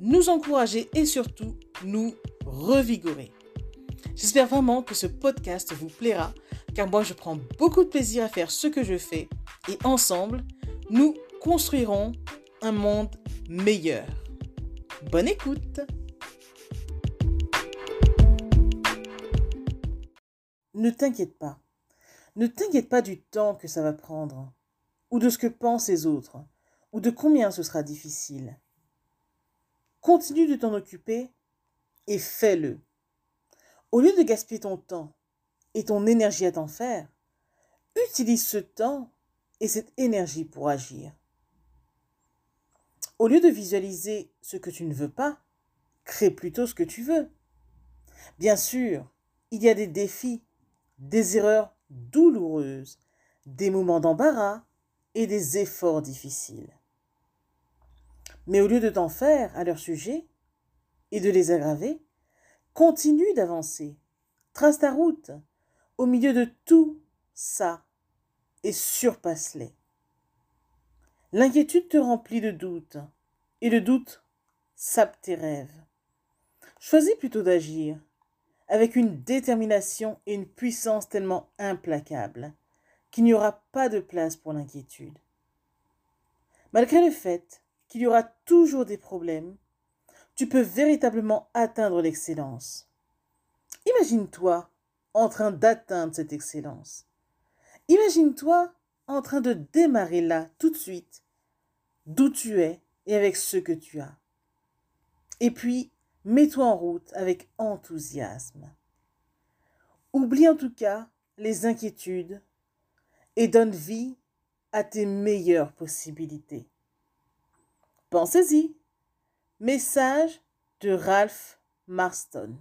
nous encourager et surtout nous revigorer. J'espère vraiment que ce podcast vous plaira car moi je prends beaucoup de plaisir à faire ce que je fais et ensemble, nous construirons un monde meilleur. Bonne écoute Ne t'inquiète pas. Ne t'inquiète pas du temps que ça va prendre, ou de ce que pensent les autres, ou de combien ce sera difficile. Continue de t'en occuper et fais-le. Au lieu de gaspiller ton temps et ton énergie à t'en faire, utilise ce temps et cette énergie pour agir. Au lieu de visualiser ce que tu ne veux pas, crée plutôt ce que tu veux. Bien sûr, il y a des défis, des erreurs douloureuses, des moments d'embarras et des efforts difficiles. Mais au lieu de t'en faire à leur sujet et de les aggraver, continue d'avancer, trace ta route au milieu de tout ça et surpasse-les. L'inquiétude te remplit de doutes, et le doute sape tes rêves. Choisis plutôt d'agir, avec une détermination et une puissance tellement implacables, qu'il n'y aura pas de place pour l'inquiétude. Malgré le fait qu'il y aura toujours des problèmes, tu peux véritablement atteindre l'excellence. Imagine-toi en train d'atteindre cette excellence. Imagine-toi en train de démarrer là, tout de suite, d'où tu es et avec ce que tu as. Et puis, mets-toi en route avec enthousiasme. Oublie en tout cas les inquiétudes et donne vie à tes meilleures possibilités. Pensez-y. Message de Ralph Marston.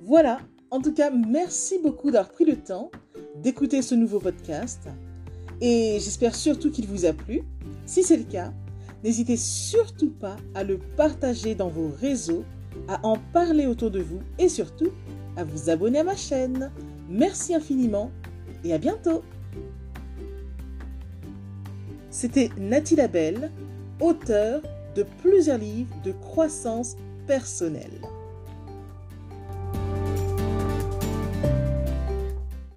Voilà, en tout cas, merci beaucoup d'avoir pris le temps d'écouter ce nouveau podcast et j'espère surtout qu'il vous a plu. Si c'est le cas, n'hésitez surtout pas à le partager dans vos réseaux, à en parler autour de vous et surtout à vous abonner à ma chaîne. Merci infiniment et à bientôt. C'était Nathalie Labelle, auteure de plusieurs livres de croissance personnelle.